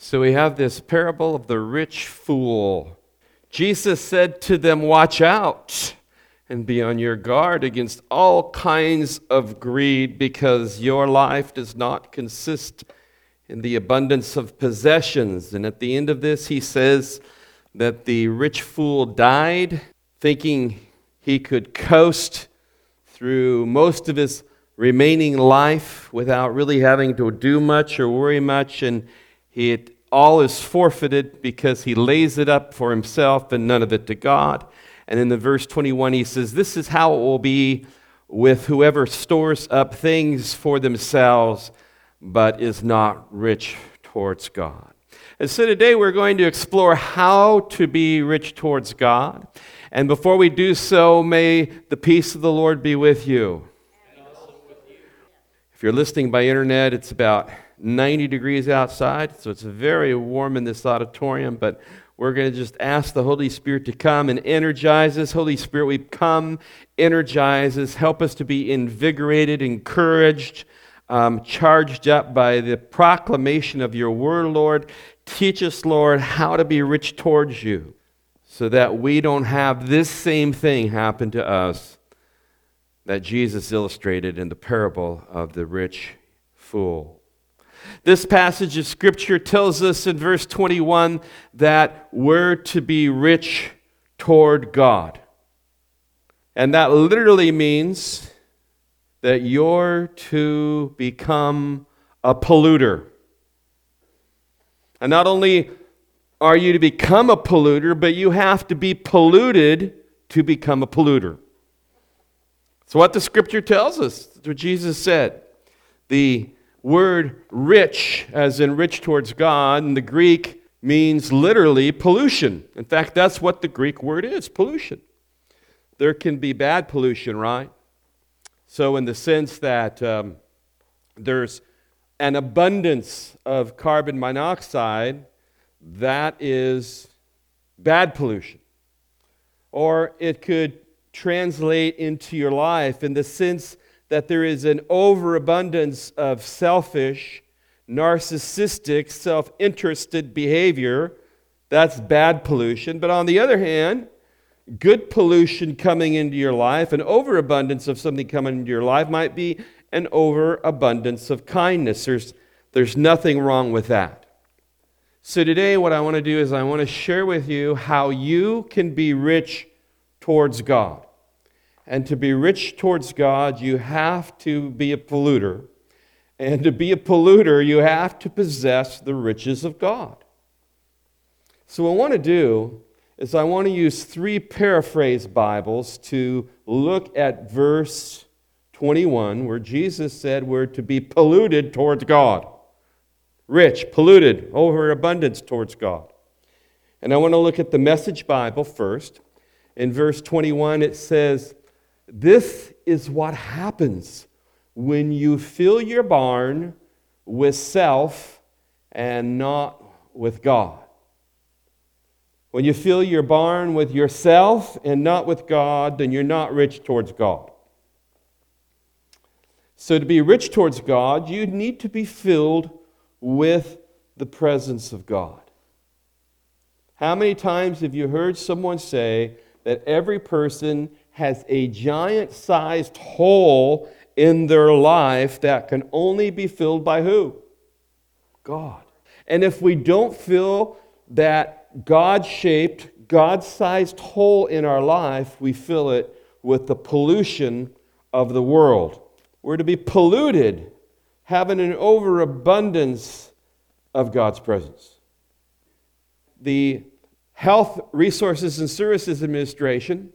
So we have this parable of the rich fool. Jesus said to them, Watch out and be on your guard against all kinds of greed because your life does not consist in the abundance of possessions. And at the end of this, he says that the rich fool died thinking he could coast through most of his remaining life without really having to do much or worry much. And he, all is forfeited because he lays it up for himself and none of it to God. And in the verse 21, he says, This is how it will be with whoever stores up things for themselves, but is not rich towards God. And so today we're going to explore how to be rich towards God. And before we do so, may the peace of the Lord be with you. If you're listening by internet, it's about 90 degrees outside, so it's very warm in this auditorium, but we're going to just ask the Holy Spirit to come and energize us. Holy Spirit, we come, energize us, help us to be invigorated, encouraged, um, charged up by the proclamation of your word, Lord. Teach us, Lord, how to be rich towards you so that we don't have this same thing happen to us that Jesus illustrated in the parable of the rich fool. This passage of Scripture tells us in verse 21 that we're to be rich toward God. And that literally means that you're to become a polluter. And not only are you to become a polluter, but you have to be polluted to become a polluter. It's what the scripture tells us. What Jesus said. The word rich, as in rich towards God, in the Greek means literally pollution. In fact, that's what the Greek word is pollution. There can be bad pollution, right? So, in the sense that um, there's an abundance of carbon monoxide, that is bad pollution. Or it could translate into your life in the sense that there is an overabundance of selfish, narcissistic, self interested behavior. That's bad pollution. But on the other hand, good pollution coming into your life, an overabundance of something coming into your life might be an overabundance of kindness. There's, there's nothing wrong with that. So, today, what I want to do is I want to share with you how you can be rich towards God. And to be rich towards God, you have to be a polluter. And to be a polluter, you have to possess the riches of God. So, what I want to do is I want to use three paraphrase Bibles to look at verse 21, where Jesus said we're to be polluted towards God. Rich, polluted, overabundance towards God. And I want to look at the Message Bible first. In verse 21, it says, this is what happens when you fill your barn with self and not with God. When you fill your barn with yourself and not with God, then you're not rich towards God. So, to be rich towards God, you need to be filled with the presence of God. How many times have you heard someone say that every person has a giant sized hole in their life that can only be filled by who? God. And if we don't fill that God shaped, God sized hole in our life, we fill it with the pollution of the world. We're to be polluted, having an overabundance of God's presence. The Health Resources and Services Administration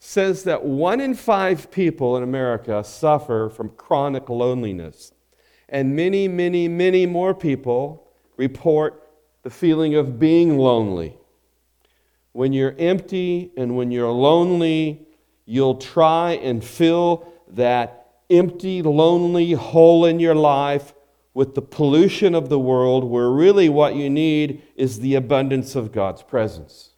says that one in five people in America suffer from chronic loneliness. And many, many, many more people report the feeling of being lonely. When you're empty and when you're lonely, you'll try and fill that empty, lonely hole in your life with the pollution of the world, where really what you need is the abundance of God's presence.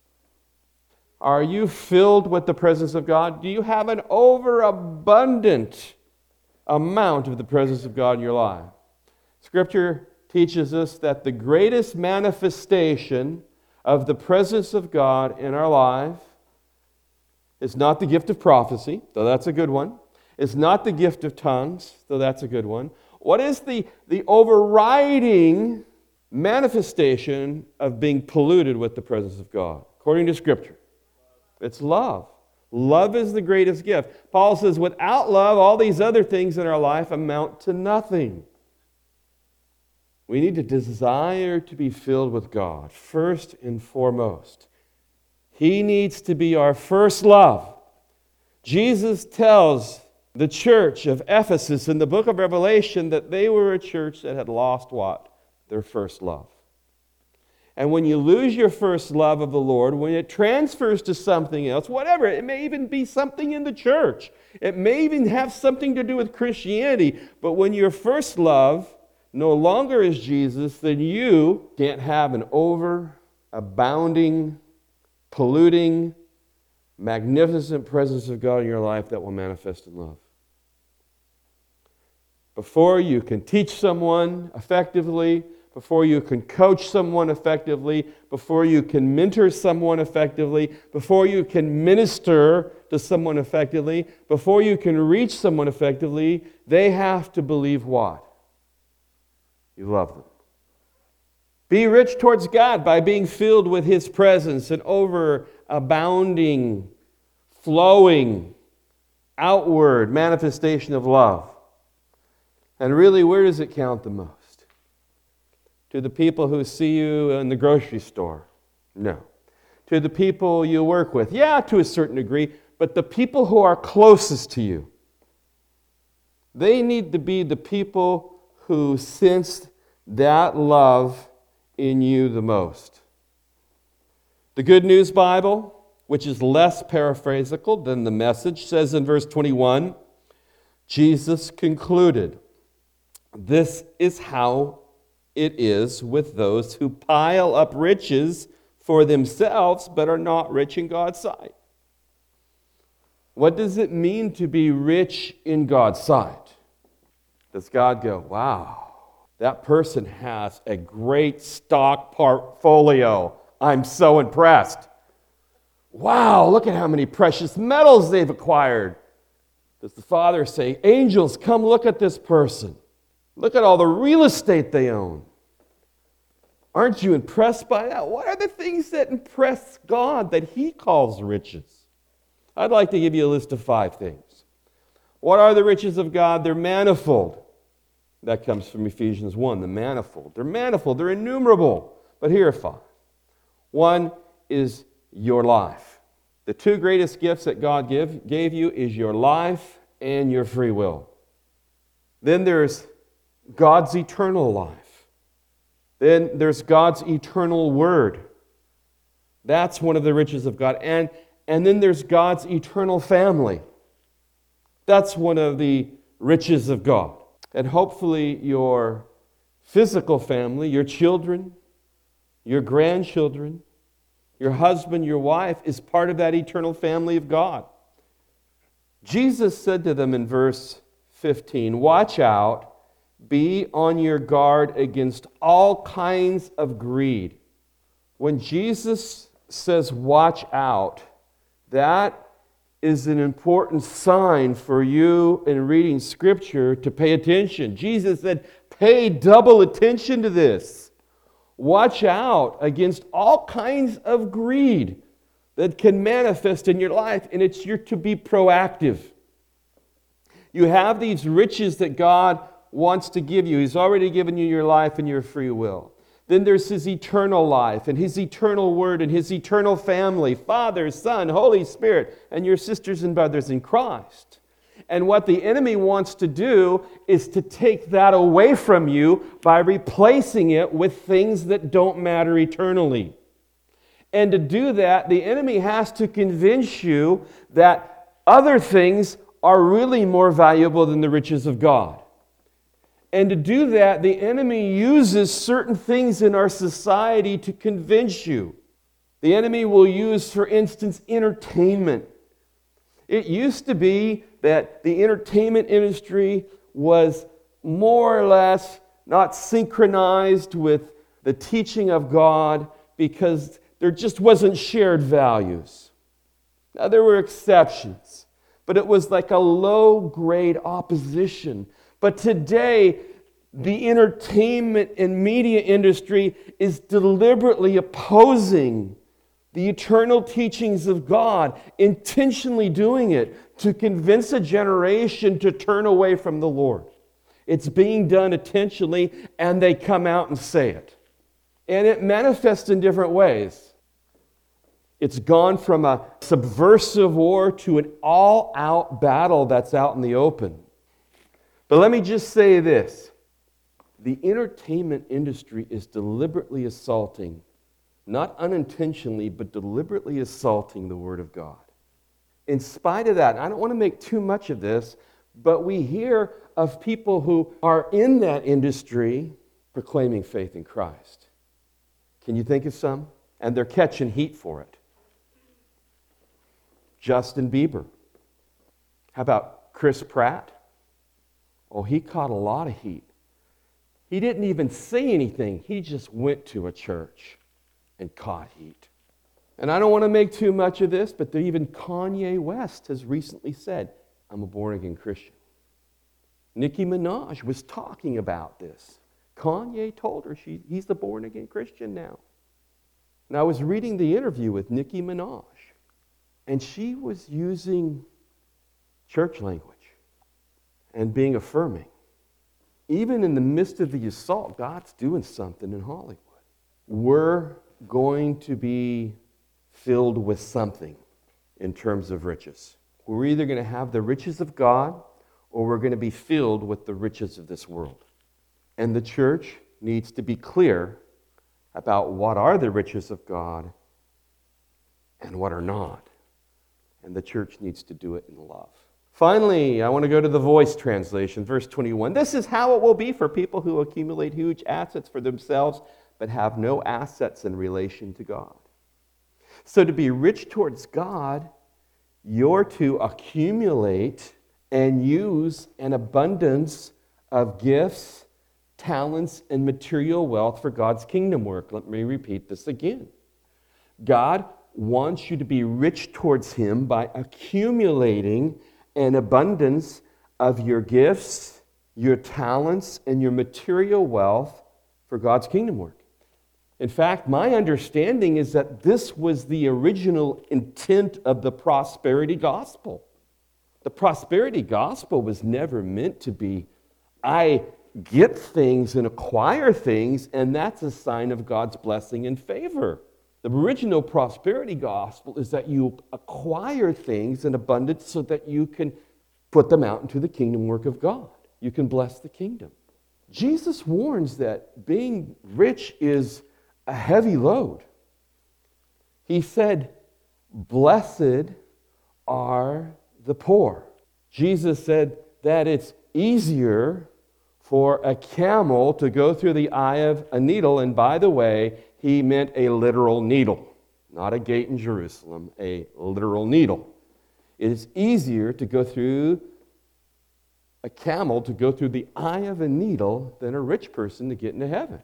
Are you filled with the presence of God? Do you have an overabundant amount of the presence of God in your life? Scripture teaches us that the greatest manifestation of the presence of God in our life is not the gift of prophecy, though that's a good one. It's not the gift of tongues, though that's a good one. What is the, the overriding manifestation of being polluted with the presence of God? According to Scripture, it's love. Love is the greatest gift. Paul says, without love, all these other things in our life amount to nothing. We need to desire to be filled with God, first and foremost. He needs to be our first love. Jesus tells the church of Ephesus in the book of Revelation that they were a church that had lost what? Their first love. And when you lose your first love of the Lord, when it transfers to something else, whatever, it may even be something in the church, it may even have something to do with Christianity, but when your first love no longer is Jesus, then you can't have an over abounding, polluting, magnificent presence of God in your life that will manifest in love. Before you can teach someone effectively, before you can coach someone effectively, before you can mentor someone effectively, before you can minister to someone effectively, before you can reach someone effectively, they have to believe what? You love them. Be rich towards God by being filled with His presence and over abounding, flowing, outward manifestation of love. And really, where does it count the most? To the people who see you in the grocery store? No. To the people you work with? Yeah, to a certain degree, but the people who are closest to you. They need to be the people who sense that love in you the most. The Good News Bible, which is less paraphrasical than the message, says in verse 21 Jesus concluded, This is how it is with those who pile up riches for themselves but are not rich in God's sight. What does it mean to be rich in God's sight? Does God go, wow, that person has a great stock portfolio. I'm so impressed. Wow, look at how many precious metals they've acquired. Does the Father say, Angels, come look at this person? Look at all the real estate they own. Aren't you impressed by that? What are the things that impress God that He calls riches? I'd like to give you a list of five things. What are the riches of God? They're manifold. That comes from Ephesians 1, the manifold. They're manifold, they're innumerable. But here are five. One is your life. The two greatest gifts that God give, gave you is your life and your free will. Then there's God's eternal life. Then there's God's eternal word. That's one of the riches of God. And, and then there's God's eternal family. That's one of the riches of God. And hopefully, your physical family, your children, your grandchildren, your husband, your wife, is part of that eternal family of God. Jesus said to them in verse 15, Watch out be on your guard against all kinds of greed. When Jesus says, watch out, that is an important sign for you in reading Scripture to pay attention. Jesus said, pay double attention to this. Watch out against all kinds of greed that can manifest in your life, and it's you're to be proactive. You have these riches that God wants to give you. He's already given you your life and your free will. Then there's His eternal life and His eternal word and His eternal family Father, Son, Holy Spirit, and your sisters and brothers in Christ. And what the enemy wants to do is to take that away from you by replacing it with things that don't matter eternally. And to do that, the enemy has to convince you that other things are really more valuable than the riches of God. And to do that, the enemy uses certain things in our society to convince you. The enemy will use, for instance, entertainment. It used to be that the entertainment industry was more or less not synchronized with the teaching of God because there just wasn't shared values. Now, there were exceptions, but it was like a low grade opposition. But today, the entertainment and media industry is deliberately opposing the eternal teachings of God, intentionally doing it to convince a generation to turn away from the Lord. It's being done intentionally, and they come out and say it. And it manifests in different ways. It's gone from a subversive war to an all out battle that's out in the open. But let me just say this the entertainment industry is deliberately assaulting, not unintentionally, but deliberately assaulting the Word of God. In spite of that, I don't want to make too much of this, but we hear of people who are in that industry proclaiming faith in Christ. Can you think of some? And they're catching heat for it. Justin Bieber. How about Chris Pratt? Oh, he caught a lot of heat. He didn't even say anything, he just went to a church and caught heat. And I don't want to make too much of this, but even Kanye West has recently said, I'm a born again Christian. Nicki Minaj was talking about this. Kanye told her she, he's the born again Christian now. And I was reading the interview with Nicki Minaj, and she was using church language and being affirming. Even in the midst of the assault, God's doing something in Hollywood. We're going to be filled with something in terms of riches. We're either going to have the riches of God or we're going to be filled with the riches of this world. And the church needs to be clear about what are the riches of God and what are not. And the church needs to do it in love. Finally, I want to go to the voice translation, verse 21. This is how it will be for people who accumulate huge assets for themselves but have no assets in relation to God. So, to be rich towards God, you're to accumulate and use an abundance of gifts, talents, and material wealth for God's kingdom work. Let me repeat this again. God wants you to be rich towards Him by accumulating an abundance of your gifts, your talents, and your material wealth for God's kingdom work. In fact, my understanding is that this was the original intent of the prosperity gospel. The prosperity gospel was never meant to be, I get things and acquire things, and that's a sign of God's blessing and favor. The original prosperity gospel is that you acquire things in abundance so that you can put them out into the kingdom work of God. You can bless the kingdom. Jesus warns that being rich is a heavy load. He said, Blessed are the poor. Jesus said that it's easier for a camel to go through the eye of a needle. And by the way, he meant a literal needle, not a gate in Jerusalem, a literal needle. It is easier to go through a camel to go through the eye of a needle than a rich person to get into heaven.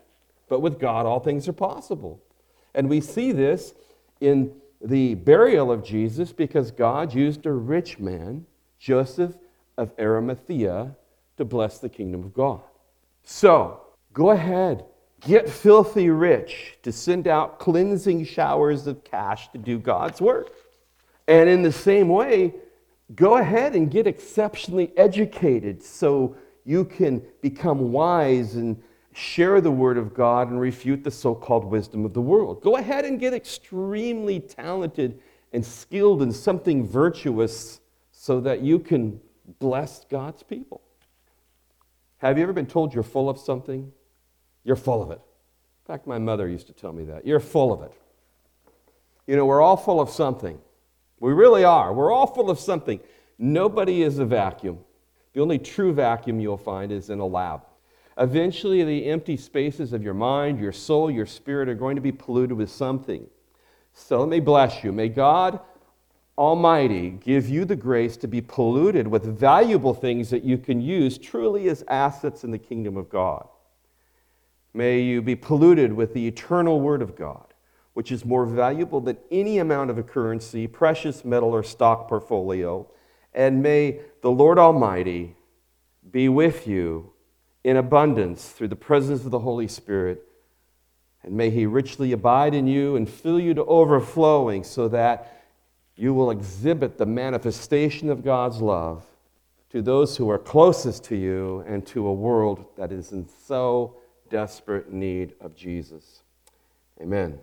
But with God, all things are possible. And we see this in the burial of Jesus because God used a rich man, Joseph of Arimathea, to bless the kingdom of God. So, go ahead, get filthy rich to send out cleansing showers of cash to do God's work. And in the same way, go ahead and get exceptionally educated so you can become wise and share the word of God and refute the so called wisdom of the world. Go ahead and get extremely talented and skilled in something virtuous so that you can bless God's people. Have you ever been told you're full of something? You're full of it. In fact, my mother used to tell me that. You're full of it. You know, we're all full of something. We really are. We're all full of something. Nobody is a vacuum. The only true vacuum you'll find is in a lab. Eventually, the empty spaces of your mind, your soul, your spirit are going to be polluted with something. So let me bless you. May God Almighty give you the grace to be polluted with valuable things that you can use truly as assets in the kingdom of God. May you be polluted with the eternal Word of God, which is more valuable than any amount of a currency, precious metal, or stock portfolio. And may the Lord Almighty be with you in abundance through the presence of the Holy Spirit. And may He richly abide in you and fill you to overflowing so that you will exhibit the manifestation of God's love to those who are closest to you and to a world that is in so desperate need of Jesus. Amen.